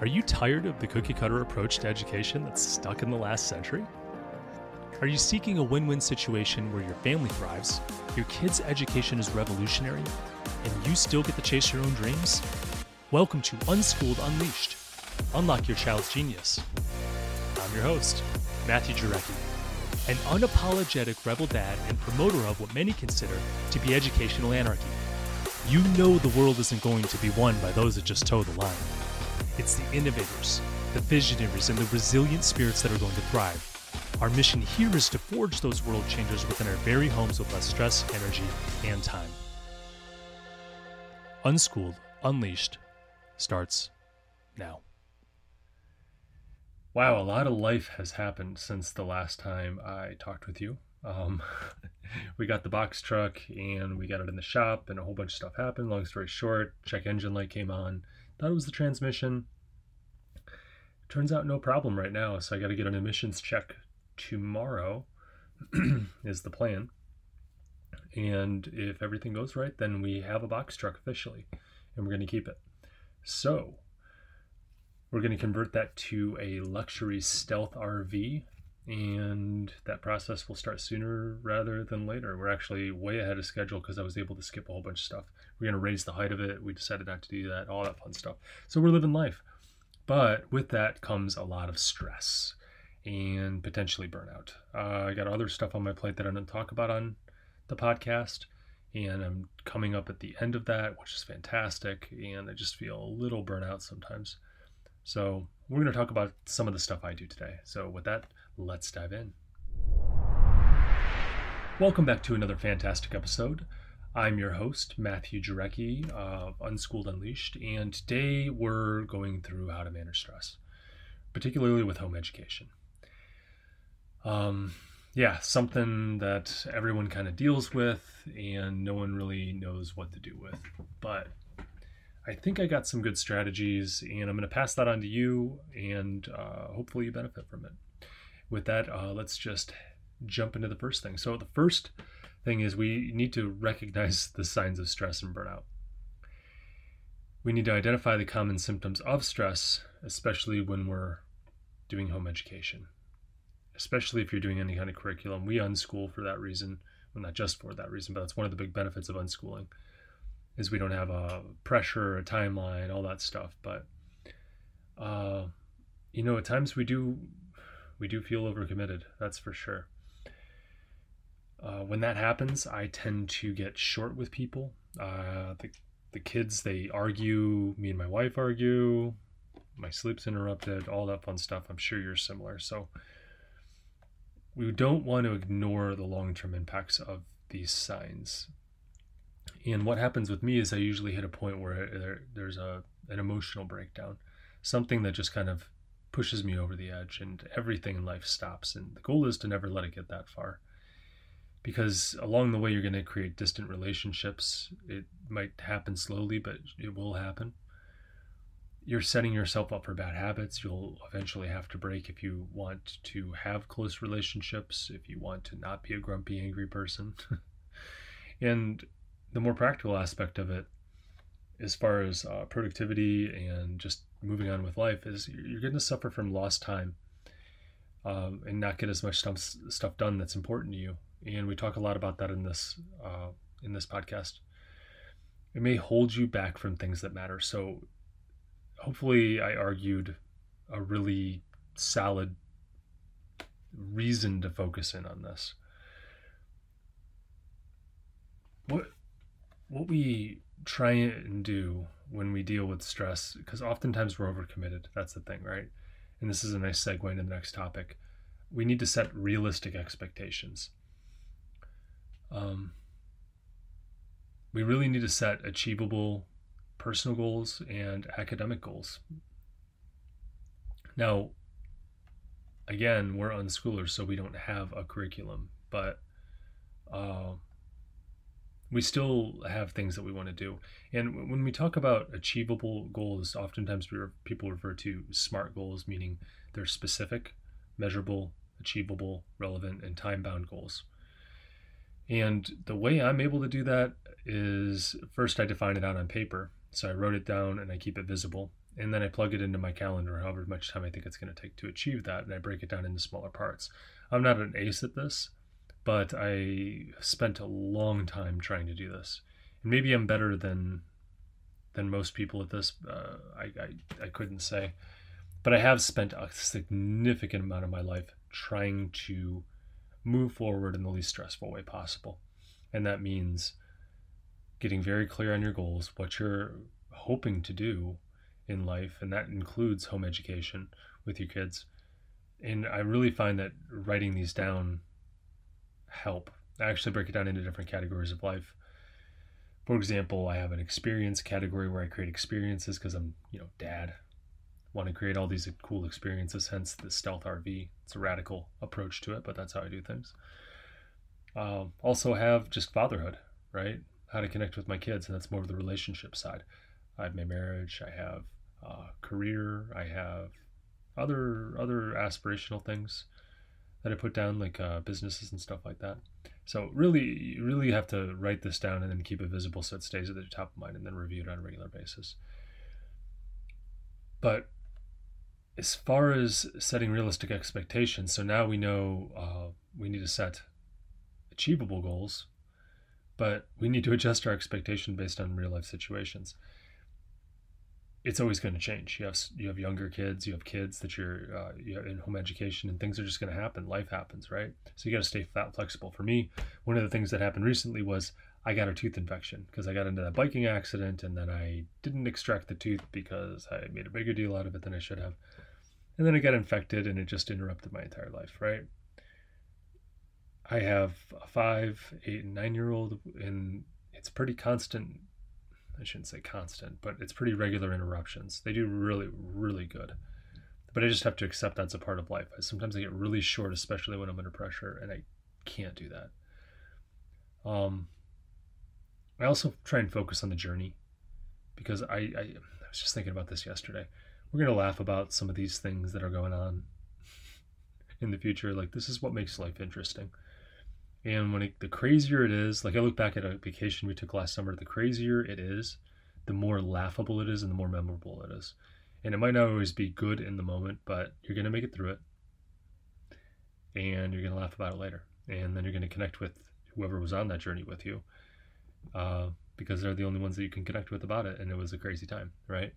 Are you tired of the cookie cutter approach to education that's stuck in the last century? Are you seeking a win win situation where your family thrives, your kid's education is revolutionary, and you still get to chase your own dreams? Welcome to Unschooled Unleashed. Unlock your child's genius. I'm your host, Matthew Jarecki, an unapologetic rebel dad and promoter of what many consider to be educational anarchy. You know the world isn't going to be won by those that just toe the line. It's the innovators, the visionaries, and the resilient spirits that are going to thrive. Our mission here is to forge those world changers within our very homes with less stress, energy, and time. Unschooled, Unleashed starts now. Wow, a lot of life has happened since the last time I talked with you. Um, we got the box truck and we got it in the shop, and a whole bunch of stuff happened. Long story short, check engine light came on Thought it was the transmission. Turns out no problem right now, so I got to get an emissions check tomorrow, is the plan. And if everything goes right, then we have a box truck officially, and we're going to keep it. So, we're going to convert that to a luxury stealth RV, and that process will start sooner rather than later. We're actually way ahead of schedule because I was able to skip a whole bunch of stuff. We're going to raise the height of it. We decided not to do that, all that fun stuff. So we're living life. But with that comes a lot of stress and potentially burnout. Uh, I got other stuff on my plate that I didn't talk about on the podcast. And I'm coming up at the end of that, which is fantastic. And I just feel a little burnout sometimes. So we're going to talk about some of the stuff I do today. So with that, let's dive in. Welcome back to another fantastic episode. I'm your host, Matthew Jarecki of Unschooled Unleashed, and today we're going through how to manage stress, particularly with home education. Um, yeah, something that everyone kind of deals with and no one really knows what to do with. But I think I got some good strategies, and I'm going to pass that on to you, and uh, hopefully you benefit from it with that, uh, let's just jump into the first thing. So, the first thing is we need to recognize the signs of stress and burnout. We need to identify the common symptoms of stress, especially when we're doing home education, especially if you're doing any kind of curriculum. We unschool for that reason. Well, not just for that reason, but that's one of the big benefits of unschooling is we don't have a pressure, a timeline, all that stuff. But uh, you know, at times we do we do feel overcommitted, that's for sure. Uh, when that happens, I tend to get short with people. Uh, the, the kids, they argue, me and my wife argue, my sleep's interrupted, all that fun stuff. I'm sure you're similar. So, we don't want to ignore the long term impacts of these signs. And what happens with me is I usually hit a point where there, there's a, an emotional breakdown, something that just kind of pushes me over the edge and everything in life stops. And the goal is to never let it get that far. Because along the way, you're going to create distant relationships. It might happen slowly, but it will happen. You're setting yourself up for bad habits. You'll eventually have to break if you want to have close relationships, if you want to not be a grumpy, angry person. and the more practical aspect of it, as far as uh, productivity and just moving on with life is you're going to suffer from lost time um, and not get as much stuff, stuff done that's important to you. And we talk a lot about that in this uh, in this podcast. It may hold you back from things that matter. So hopefully, I argued a really solid reason to focus in on this. What what we try and do when we deal with stress because oftentimes we're overcommitted that's the thing right? And this is a nice segue into the next topic. We need to set realistic expectations. Um, we really need to set achievable personal goals and academic goals. Now again we're unschoolers so we don't have a curriculum but uh, we still have things that we want to do. And when we talk about achievable goals, oftentimes people refer to SMART goals, meaning they're specific, measurable, achievable, relevant, and time bound goals. And the way I'm able to do that is first I define it out on paper. So I wrote it down and I keep it visible. and then I plug it into my calendar, however much time I think it's going to take to achieve that, and I break it down into smaller parts. I'm not an ace at this, but I spent a long time trying to do this, and maybe I'm better than than most people at this. Uh, I, I I couldn't say, but I have spent a significant amount of my life trying to move forward in the least stressful way possible, and that means getting very clear on your goals, what you're hoping to do in life, and that includes home education with your kids. And I really find that writing these down help. I actually break it down into different categories of life. For example, I have an experience category where I create experiences because I'm, you know, dad. Want to create all these cool experiences, hence the stealth RV. It's a radical approach to it, but that's how I do things. Um, also have just fatherhood, right? How to connect with my kids, and that's more of the relationship side. I have my marriage, I have uh, career. I have other other aspirational things that I put down, like uh, businesses and stuff like that. So really, you really have to write this down and then keep it visible so it stays at the top of mind, and then review it on a regular basis. But as far as setting realistic expectations, so now we know uh, we need to set achievable goals, but we need to adjust our expectation based on real life situations it's always going to change. You have you have younger kids, you have kids that you're uh, you in home education, and things are just going to happen. Life happens, right? So you got to stay that flexible. For me, one of the things that happened recently was I got a tooth infection because I got into that biking accident, and then I didn't extract the tooth because I made a bigger deal out of it than I should have, and then it got infected, and it just interrupted my entire life, right? I have a five, eight, and nine year old, and it's pretty constant I shouldn't say constant, but it's pretty regular interruptions. They do really, really good. But I just have to accept that's a part of life. Sometimes I get really short, especially when I'm under pressure, and I can't do that. Um, I also try and focus on the journey because I, I, I was just thinking about this yesterday. We're going to laugh about some of these things that are going on in the future. Like, this is what makes life interesting. And when it, the crazier it is, like I look back at a vacation we took last summer, the crazier it is, the more laughable it is and the more memorable it is. And it might not always be good in the moment, but you're going to make it through it. And you're going to laugh about it later. And then you're going to connect with whoever was on that journey with you uh, because they're the only ones that you can connect with about it. And it was a crazy time, right?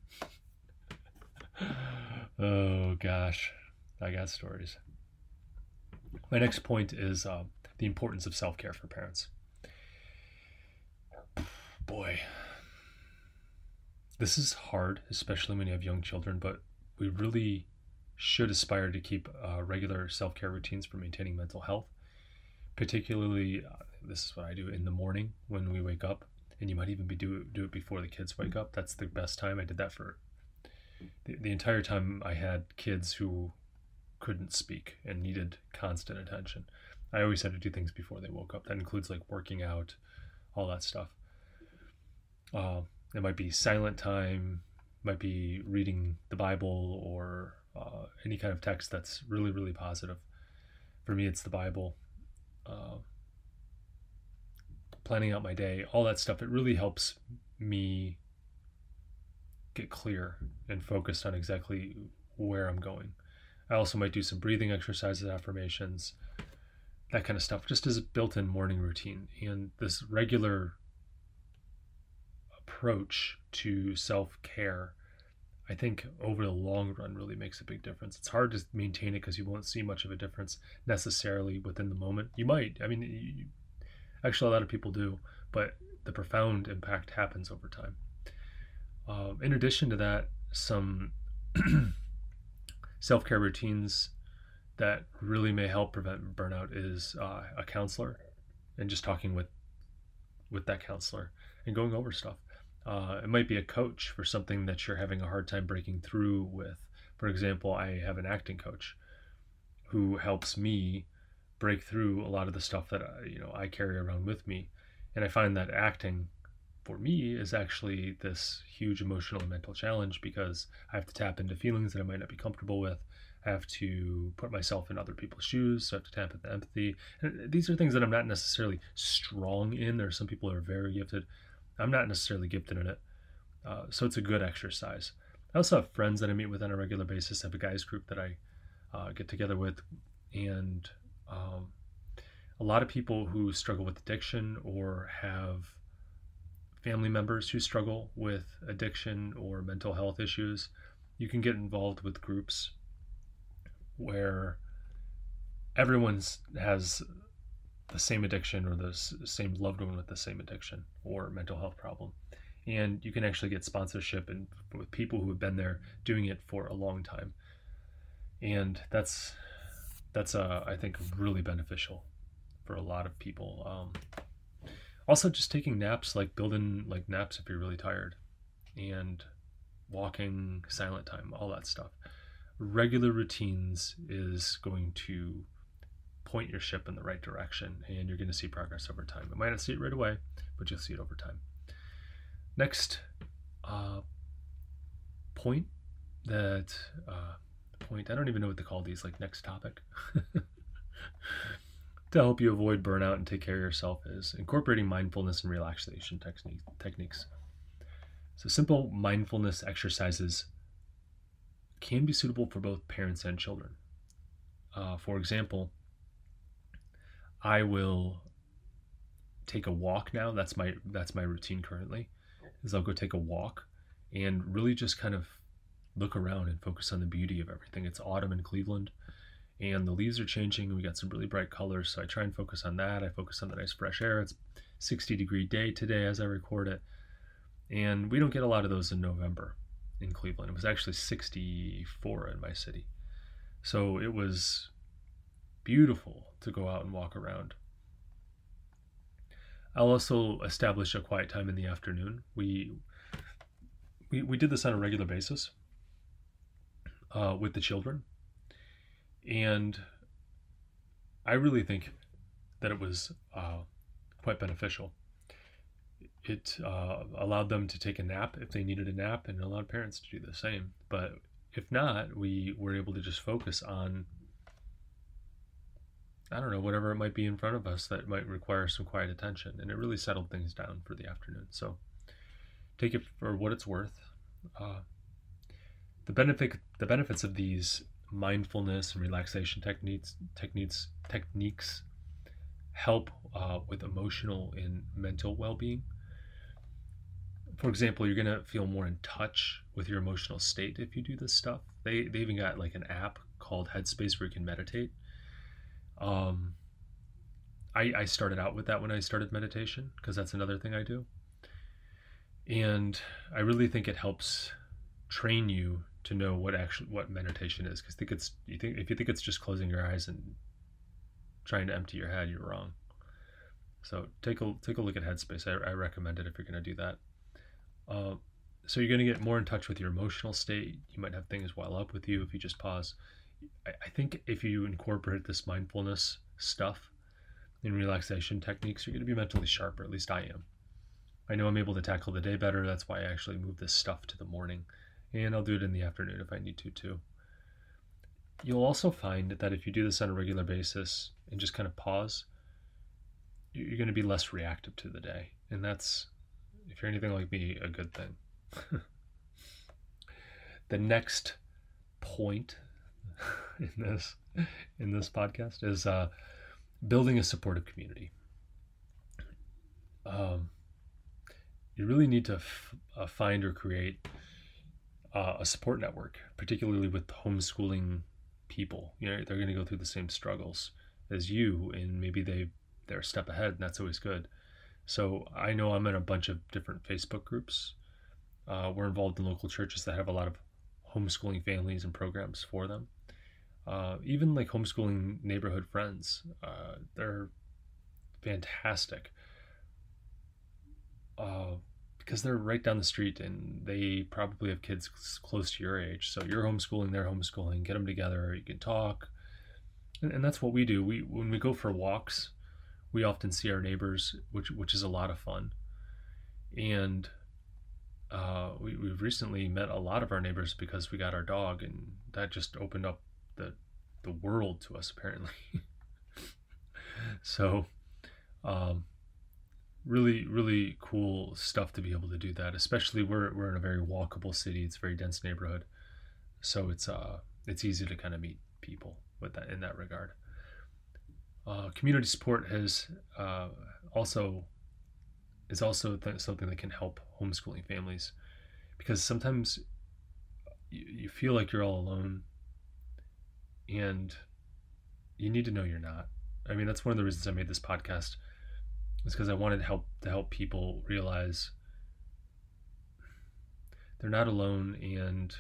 oh, gosh. I got stories. My next point is. Uh, the importance of self care for parents. Boy, this is hard, especially when you have young children, but we really should aspire to keep uh, regular self care routines for maintaining mental health. Particularly, uh, this is what I do in the morning when we wake up, and you might even be do do it before the kids wake up. That's the best time. I did that for the, the entire time I had kids who couldn't speak and needed constant attention. I always had to do things before they woke up. That includes like working out, all that stuff. Uh, it might be silent time, might be reading the Bible or uh, any kind of text that's really, really positive. For me, it's the Bible. Uh, planning out my day, all that stuff. It really helps me get clear and focused on exactly where I'm going. I also might do some breathing exercises, affirmations, that kind of stuff, just as a built in morning routine. And this regular approach to self care, I think over the long run really makes a big difference. It's hard to maintain it because you won't see much of a difference necessarily within the moment. You might, I mean, you, actually, a lot of people do, but the profound impact happens over time. Um, in addition to that, some self care routines that really may help prevent burnout is uh, a counselor and just talking with with that counselor and going over stuff. Uh, it might be a coach for something that you're having a hard time breaking through with. For example, I have an acting coach who helps me break through a lot of the stuff that I, you know I carry around with me, and I find that acting for me is actually this huge emotional and mental challenge because I have to tap into feelings that I might not be comfortable with. I have to put myself in other people's shoes. So I have to tap into empathy. And these are things that I'm not necessarily strong in. There are some people who are very gifted. I'm not necessarily gifted in it. Uh, so it's a good exercise. I also have friends that I meet with on a regular basis. I have a guys group that I uh, get together with, and um, a lot of people who struggle with addiction or have family members who struggle with addiction or mental health issues. You can get involved with groups where everyone has the same addiction or the same loved one with the same addiction or mental health problem and you can actually get sponsorship and with people who have been there doing it for a long time and that's that's uh, i think really beneficial for a lot of people um, also just taking naps like building like naps if you're really tired and walking silent time all that stuff regular routines is going to point your ship in the right direction and you're going to see progress over time. You might not see it right away, but you'll see it over time. Next uh, point that uh, point, I don't even know what to call these, like next topic. to help you avoid burnout and take care of yourself is incorporating mindfulness and relaxation technique, techniques. So, simple mindfulness exercises can be suitable for both parents and children. Uh, for example, I will take a walk now. That's my that's my routine currently. Is I'll go take a walk and really just kind of look around and focus on the beauty of everything. It's autumn in Cleveland and the leaves are changing and we got some really bright colors. So I try and focus on that. I focus on the nice fresh air. It's 60 degree day today as I record it. And we don't get a lot of those in November in Cleveland. It was actually 64 in my city. So it was beautiful to go out and walk around. I'll also establish a quiet time in the afternoon. We we, we did this on a regular basis uh, with the children, and I really think that it was uh, quite beneficial. It uh, allowed them to take a nap if they needed a nap, and allowed parents to do the same. But if not, we were able to just focus on I don't know, whatever it might be in front of us that might require some quiet attention. And it really settled things down for the afternoon. So take it for what it's worth. Uh, the benefit, the benefits of these mindfulness and relaxation techniques, techniques, techniques help uh, with emotional and mental well-being. For example, you're gonna feel more in touch with your emotional state if you do this stuff. They they even got like an app called Headspace where you can meditate um, I, I started out with that when I started meditation because that's another thing I do. And I really think it helps train you to know what actually what meditation is because think it's you think if you think it's just closing your eyes and trying to empty your head, you're wrong. So take a take a look at Headspace. I, I recommend it if you're going to do that. Uh, so you're going to get more in touch with your emotional state. You might have things well up with you if you just pause. I think if you incorporate this mindfulness stuff and relaxation techniques, you're going to be mentally sharper. At least I am. I know I'm able to tackle the day better. That's why I actually move this stuff to the morning, and I'll do it in the afternoon if I need to too. You'll also find that if you do this on a regular basis and just kind of pause, you're going to be less reactive to the day, and that's, if you're anything like me, a good thing. the next point in this in this podcast is uh, building a supportive community. Um, you really need to f- uh, find or create uh, a support network, particularly with homeschooling people. You know, they're going to go through the same struggles as you, and maybe they they're a step ahead, and that's always good. So I know I'm in a bunch of different Facebook groups. Uh, we're involved in local churches that have a lot of homeschooling families and programs for them uh, even like homeschooling neighborhood friends. Uh, they're fantastic uh, because they're right down the street and they probably have kids close to your age. So you're homeschooling, they're homeschooling. Get them together. You can talk, and, and that's what we do. We when we go for walks, we often see our neighbors, which which is a lot of fun, and. Uh, we, we've recently met a lot of our neighbors because we got our dog and that just opened up the the world to us apparently. so, um, really really cool stuff to be able to do that especially we're, we're in a very walkable city. It's a very dense neighborhood. So it's uh it's easy to kind of meet people with that in that regard. Uh, community support has uh, also is also th- something that can help homeschooling families. Because sometimes you, you feel like you're all alone and you need to know you're not. I mean that's one of the reasons i made this podcast is because I wanted to help to help people realize they're not alone and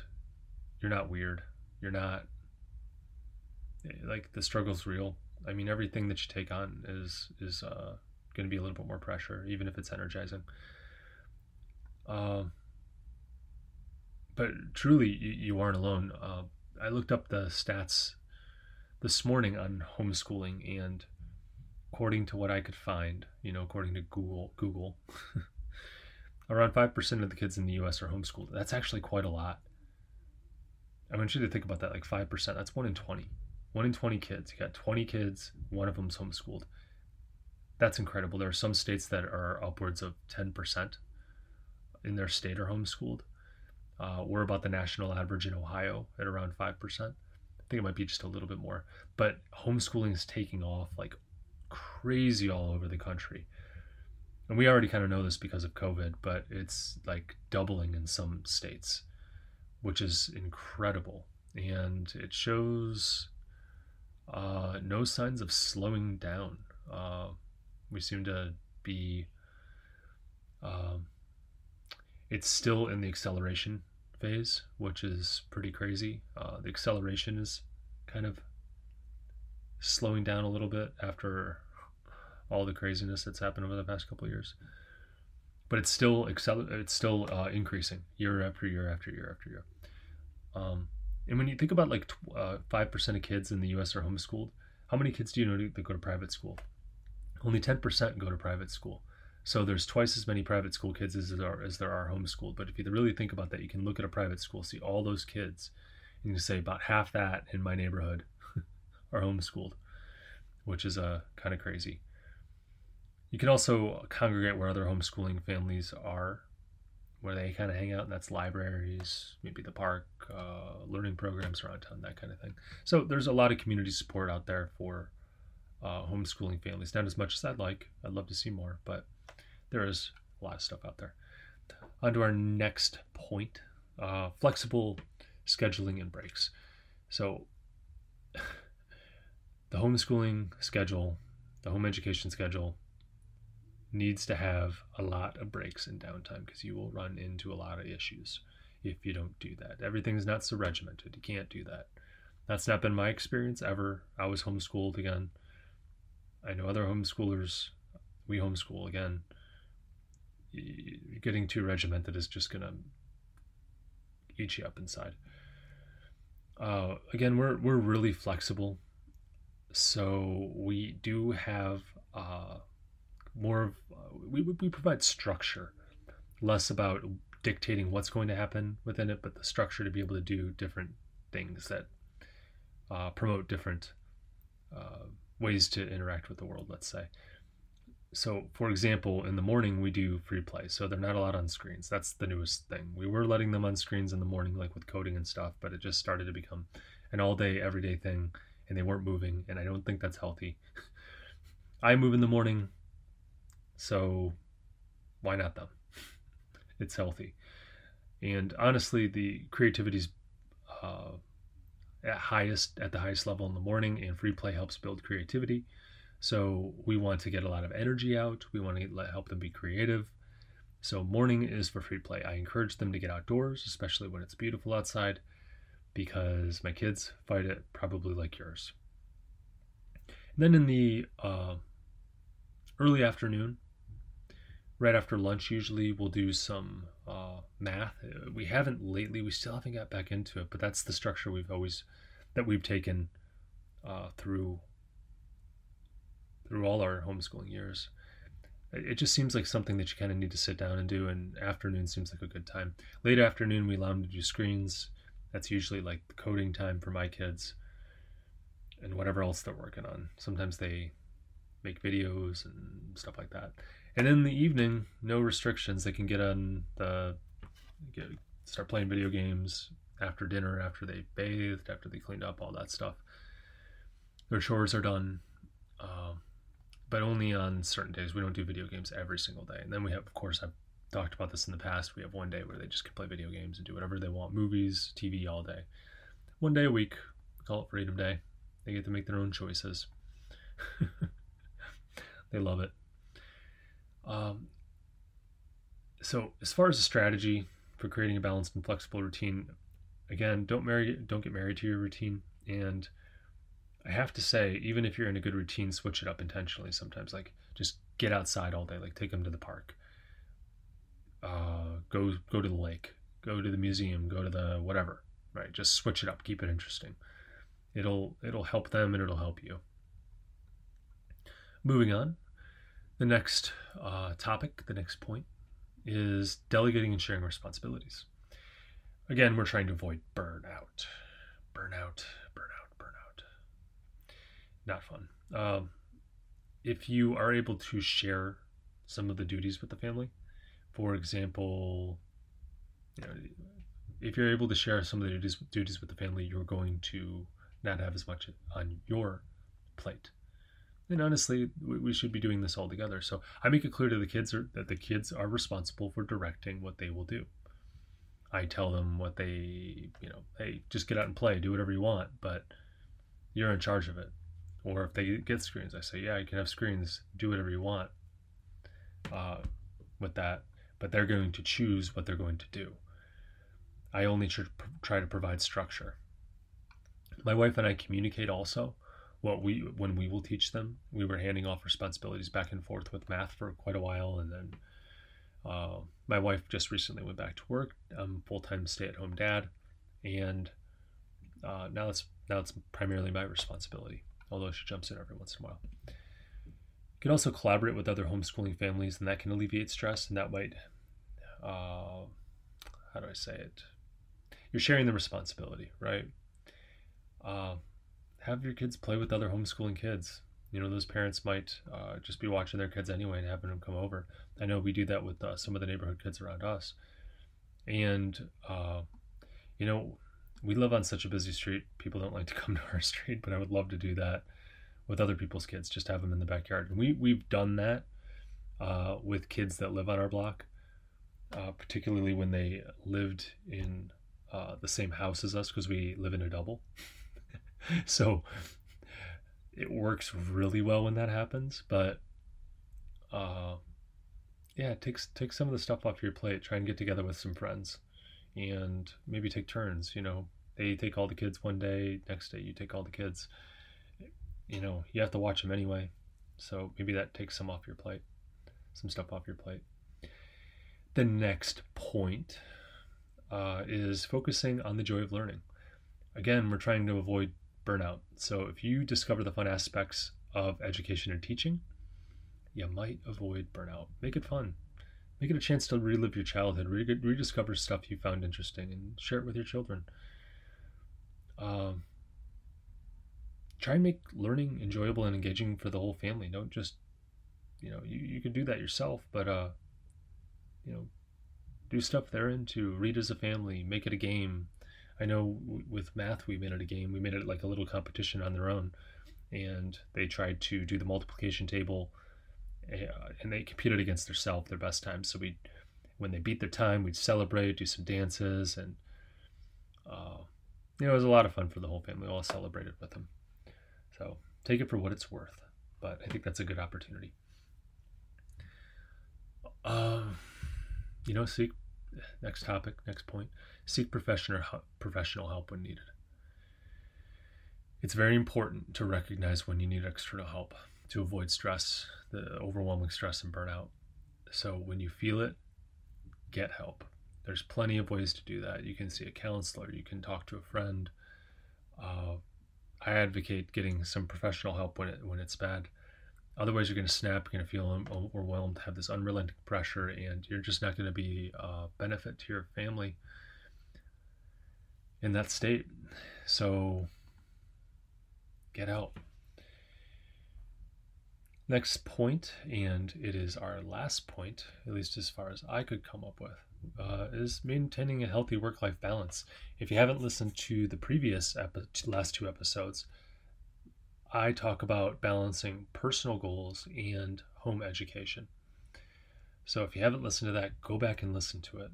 you're not weird. You're not like the struggle's real. I mean, everything that you take on is is uh, going to be a little bit more pressure, even if it's energizing. Uh, but truly, you, you aren't alone. Uh, I looked up the stats this morning on homeschooling, and according to what I could find, you know, according to Google, Google, around 5% of the kids in the US are homeschooled. That's actually quite a lot. I want you to think about that like 5%. That's 1 in 20. 1 in 20 kids. You got 20 kids, one of them's homeschooled. That's incredible. There are some states that are upwards of 10% in their state are homeschooled. Uh, we're about the national average in Ohio at around 5%. I think it might be just a little bit more. But homeschooling is taking off like crazy all over the country. And we already kind of know this because of COVID, but it's like doubling in some states, which is incredible. And it shows uh, no signs of slowing down. Uh, we seem to be, uh, it's still in the acceleration phase, which is pretty crazy. Uh, the acceleration is kind of slowing down a little bit after all the craziness that's happened over the past couple years. But it's still excel- it's still uh, increasing year after year after year after year. Um, and when you think about like uh, five percent of kids in the U.S. are homeschooled, how many kids do you know that go to private school? Only ten percent go to private school. So there's twice as many private school kids as there are, as there are homeschooled. But if you really think about that, you can look at a private school, see all those kids, and you say about half that in my neighborhood are homeschooled, which is uh, kind of crazy. You can also congregate where other homeschooling families are, where they kind of hang out, and that's libraries, maybe the park, uh, learning programs around town, that kind of thing. So there's a lot of community support out there for uh, homeschooling families. Not as much as I'd like. I'd love to see more, but there is a lot of stuff out there. On to our next point uh, flexible scheduling and breaks. So, the homeschooling schedule, the home education schedule, needs to have a lot of breaks and downtime because you will run into a lot of issues if you don't do that. Everything's not so regimented. You can't do that. That's not been my experience ever. I was homeschooled again. I know other homeschoolers, we homeschool again. Getting too regimented is just going to eat you up inside. Uh, again, we're, we're really flexible. So we do have uh, more of uh, we, we provide structure less about dictating what's going to happen within it but the structure to be able to do different things that uh, promote different uh, ways to interact with the world let's say. So for example in the morning we do free play so they're not allowed on screens. That's the newest thing. We were letting them on screens in the morning like with coding and stuff but it just started to become an all day everyday thing and they weren't moving and i don't think that's healthy. I move in the morning so why not them? It's healthy. And honestly, the creativity's uh, at highest at the highest level in the morning, and free play helps build creativity. So we want to get a lot of energy out. We want to help them be creative. So morning is for free play. I encourage them to get outdoors, especially when it's beautiful outside, because my kids fight it probably like yours. And then in the uh, early afternoon, right after lunch usually we'll do some uh, math. Uh, we haven't lately we still haven't got back into it but that's the structure we've always that we've taken uh, through through all our homeschooling years. It just seems like something that you kind of need to sit down and do and afternoon seems like a good time. Late afternoon we allow them to do screens. That's usually like the coding time for my kids and whatever else they're working on. Sometimes they make videos and stuff like that And in the evening, no restrictions. They can get on the get, start playing video games after dinner, after they bathed, after they cleaned up, all that stuff. Their chores are done, uh, but only on certain days. We don't do video games every single day. And then we have, of course, I've talked about this in the past. We have one day where they just can play video games and do whatever they want, movies, TV, all day. One day a week, we call it Freedom Day. They get to make their own choices. they love it. Um, so, as far as a strategy for creating a balanced and flexible routine, again, don't marry, don't get married to your routine. And I have to say, even if you're in a good routine, switch it up intentionally. Sometimes, like just get outside all day, like take them to the park, uh, go go to the lake, go to the museum, go to the whatever. Right, just switch it up, keep it interesting. It'll it'll help them and it'll help you. Moving on, the next uh, topic, the next point, is delegating and sharing responsibilities. Again, we're trying to avoid burnout. Burnout, burnout, burnout. Not fun. Um, if you are able to share some of the duties with the family, for example, you know, if you're able to share some of the duties, duties with the family, you're going to not have as much on your plate. And honestly, we should be doing this all together. So I make it clear to the kids that the kids are responsible for directing what they will do. I tell them what they, you know, hey, just get out and play, do whatever you want, but you're in charge of it. Or if they get screens, I say, yeah, you can have screens, do whatever you want uh, with that, but they're going to choose what they're going to do. I only try to provide structure. My wife and I communicate also what we when we will teach them. We were handing off responsibilities back and forth with math for quite a while, and then uh, my wife just recently went back to work. I'm full time stay at home dad, and uh, now it's now it's primarily my responsibility. Although she jumps in every once in a while. You can also collaborate with other homeschooling families, and that can alleviate stress, and that might, uh, how do I say it? You're sharing the responsibility, right? Have your kids play with other homeschooling kids. You know, those parents might uh, just be watching their kids anyway and having them come over. I know we do that with uh, some of the neighborhood kids around us. And, uh, you know, we live on such a busy street. People don't like to come to our street, but I would love to do that with other people's kids, just have them in the backyard. And we, we've done that uh, with kids that live on our block, uh, particularly when they lived in uh, the same house as us because we live in a double. so it works really well when that happens. But uh, yeah, take take some of the stuff off your plate. Try and get together with some friends, and maybe take turns. You know, they take all the kids one day, next day you take all the kids. You know, you have to watch them anyway, so maybe that takes some off your plate, some stuff off your plate. The next point uh, is focusing on the joy of learning. Again, we're trying to avoid burnout. So if you discover the fun aspects of education and teaching, you might avoid burnout. Make it fun. Make it a chance to relive your childhood, rediscover stuff you found interesting, and share it with your children. Um, try and make learning enjoyable and engaging for the whole family. Don't just, you know, you, you can do that yourself, but, uh, you know, do stuff they're into. Read as a family, make it a game, I know with math we made it a game. We made it like a little competition on their own, and they tried to do the multiplication table, uh, and they competed against themselves, their best time. So we, when they beat their time, we'd celebrate, do some dances, and uh, you know it was a lot of fun for the whole family. We all celebrated with them. So take it for what it's worth, but I think that's a good opportunity. Um, you know, seek next topic, next point seek professional professional help when needed. It's very important to recognize when you need external help to avoid stress, the overwhelming stress and burnout. So when you feel it, get help. There's plenty of ways to do that. You can see a counselor, you can talk to a friend. Uh, I advocate getting some professional help when it when it's bad. Otherwise, you're going to snap. You're going to feel overwhelmed, have this unrelenting pressure, and you're just not going to be a benefit to your family in that state. So get out. Next point, and it is our last point, at least as far as I could come up with, uh, is maintaining a healthy work life balance. If you haven't listened to the previous epi- last two episodes, I talk about balancing personal goals and home education. So if you haven't listened to that, go back and listen to it.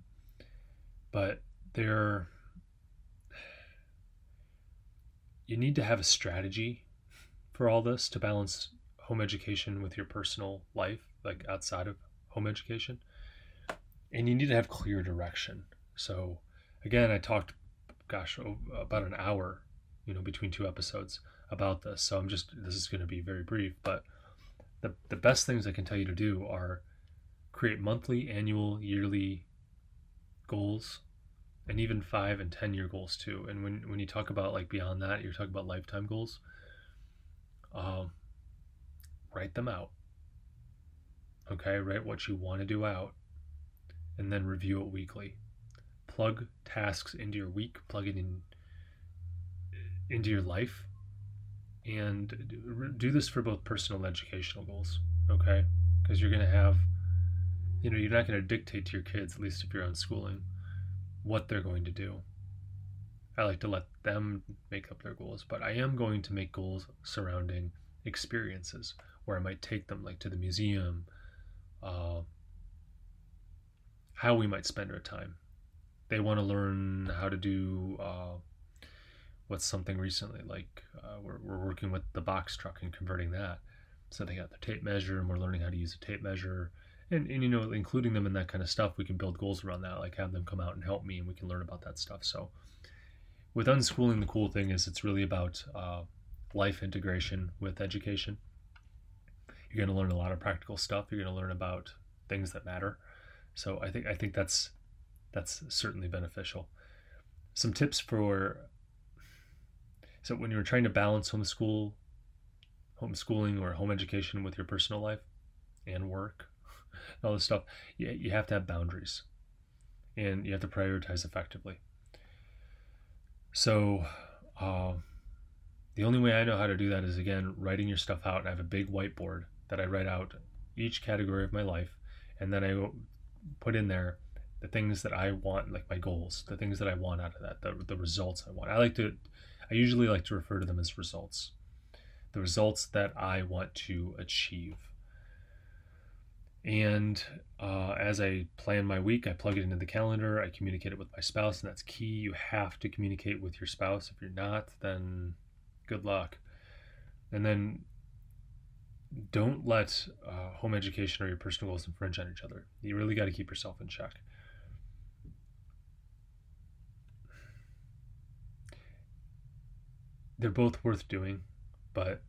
But there, you need to have a strategy for all this to balance home education with your personal life, like outside of home education. And you need to have clear direction. So, again, I talked, gosh, about an hour, you know, between two episodes about this. So I'm just, this is going to be very brief, but the, the best things I can tell you to do are create monthly, annual, yearly goals and even five and ten year goals too. And when, when you talk about like beyond that, you're talking about lifetime goals. Um, write them out. Okay, write what you want to do out and then review it weekly. Plug tasks into your week, plug it in into your life, and do this for both personal and educational goals. Okay, because you're to have, you know, you're not to dictate to your kids, at least if you're unschooling, what they're going to do. I like to let them make up their goals, but I am going to make goals surrounding experiences where I might take them, like to the museum, uh, how we might spend our time. They want to learn how to do uh, what's something recently, like uh, we're, we're working with the box truck and converting that. So they got the tape measure, and we're learning how to use a tape measure. And, and you know, including them in that kind of stuff, we can build goals around that, like have them come out and help me, and we can learn about that stuff. So, with unschooling, the cool thing is it's really about uh, life integration with education. You're going to learn a lot of practical stuff. You're going to learn about things that matter. So I think I think that's that's certainly beneficial. Some tips for so when you're trying to balance homeschool, homeschooling or home education with your personal life and work, all this stuff, you, you have to have boundaries, and you have to prioritize effectively. So. Uh, the only way I know how to do that is again writing your stuff out. I have a big whiteboard that I write out each category of my life, and then I put in there the things that I want, like my goals, the things that I want out of that, the, the results I want. I like to, I usually like to refer to them as results, the results that I want to achieve. And uh, as I plan my week, I plug it into the calendar. I communicate it with my spouse, and that's key. You have to communicate with your spouse. If you're not, then good luck. And then don't let uh, home education or your personal goals infringe on each other. You really got to keep yourself in check. They're both worth doing, but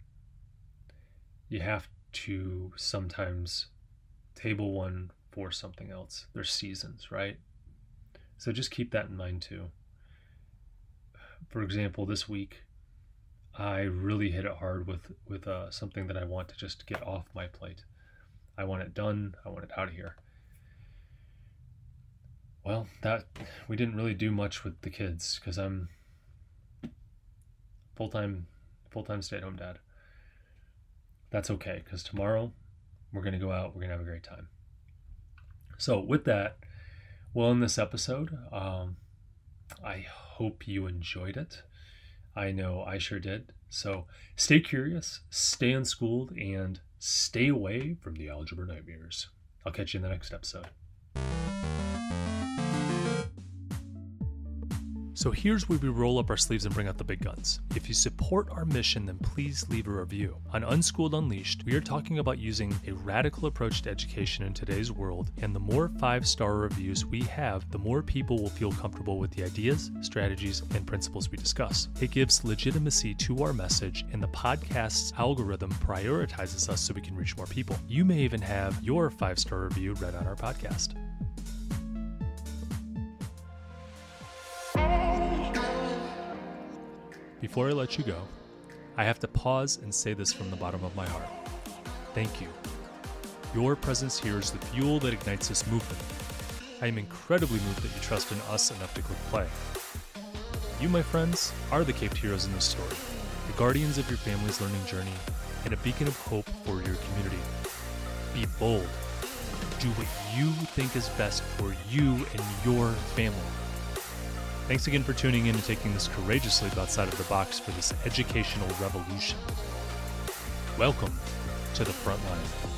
you have to sometimes table one for something else. There's seasons, right? So just keep that in mind too. For example, this week, I really hit it hard with with uh, something that I want to just get off my plate. I want it done. I want it out of here. Well, that we didn't really do much with the kids because I'm full time full time stay at home dad. That's okay because tomorrow we're gonna go out. We're gonna have a great time. So with that, well, in this episode, um, I hope you enjoyed it. I know I sure did. So stay curious, stay unschooled, and stay away from the algebra nightmares. I'll catch you in the next episode. So here's where we roll up our sleeves and bring out the big guns. If you support our mission, then please leave a review. On Unschooled Unleashed, we are talking about using a radical approach to education in today's world, and the more five star reviews we have, the more people will feel comfortable with the ideas, strategies, and principles we discuss. It gives legitimacy to our message, and the podcast's algorithm prioritizes us so we can reach more people. You may even have your five star review read on our podcast. Before I let you go, I have to pause and say this from the bottom of my heart. Thank you. Your presence here is the fuel that ignites this movement. I am incredibly moved that you trust in us enough to click play. You, my friends, are the caped heroes in this story, the guardians of your family's learning journey, and a beacon of hope for your community. Be bold. Do what you think is best for you and your family. Thanks again for tuning in and taking this courageous leap outside of the box for this educational revolution. Welcome to the front line.